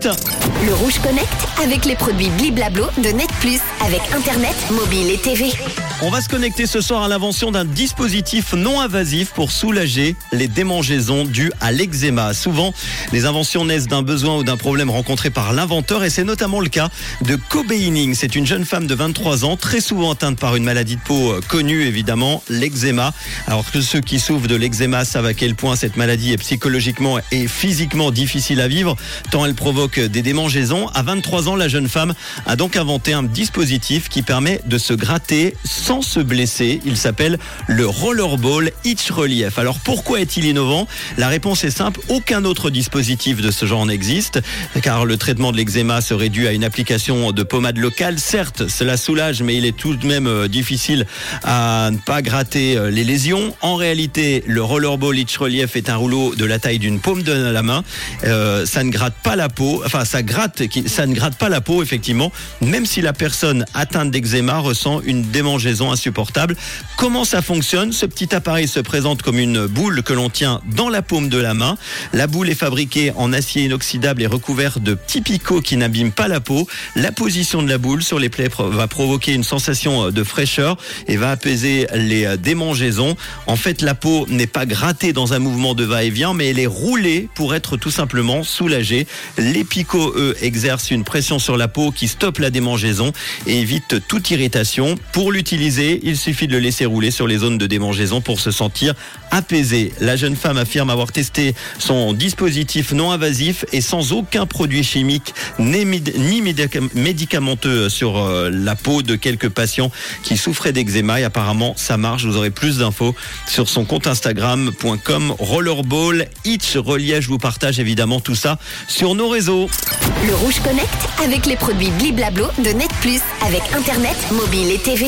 Connect. Le Rouge Connect avec les produits Bliblablo de Net Plus avec Internet, mobile et TV. On va se connecter ce soir à l'invention d'un dispositif non invasif pour soulager les démangeaisons dues à l'eczéma. Souvent, les inventions naissent d'un besoin ou d'un problème rencontré par l'inventeur et c'est notamment le cas de Kobe C'est une jeune femme de 23 ans, très souvent atteinte par une maladie de peau euh, connue évidemment, l'eczéma. Alors que ceux qui souffrent de l'eczéma savent à quel point cette maladie est psychologiquement et physiquement difficile à vivre, tant elle provoque des démangeaisons. À 23 ans, la jeune femme a donc inventé un dispositif qui permet de se gratter sans se blesser. Il s'appelle le Rollerball Itch Relief. Alors pourquoi est-il innovant? La réponse est simple, aucun autre dispositif de ce genre n'existe, car le traitement de l'eczéma se réduit à une application de pommade locale. Certes, cela soulage, mais il est tout de même euh, difficile à ne pas gratter euh, les lésions. En réalité, le Rollerball Itch Relief est un rouleau de la taille d'une paume de la main. Euh, ça ne gratte pas la peau, enfin ça gratte, ça ne gratte pas la peau effectivement, même si la personne atteinte d'eczéma ressent une démangeaison insupportable. Comment ça fonctionne? Ce petit appareil se présente comme une boule que l'on tient dans la paume de la main. La boule est fabriquée en acier inoxydable et recouverte de petits picots qui n'abîment pas la peau. La position de la boule sur les plaies va provoquer une sensation de fraîcheur et va apaiser les démangeaisons. En fait, la peau n'est pas grattée dans un mouvement de va-et-vient, mais elle est roulée pour être tout simplement soulagée. Les picots, eux, exercent une pression sur la peau qui stoppe la démangeaison et évite toute irritation. Pour l'utiliser, il suffit de le laisser rouler sur les zones de démangeaison pour se sentir apaisé. La jeune femme affirme avoir testé son dispositif non invasif et sans aucun produit chimique ni médicamenteux sur euh, la peau de quelques patients qui souffraient d'eczéma et apparemment ça marche. Vous aurez plus d'infos sur son compte Instagram.com rollerball itch relief. Je vous partage évidemment tout ça sur nos réseaux. Le Rouge Connect avec les produits Bliblablo de Net Plus avec Internet, mobile et TV.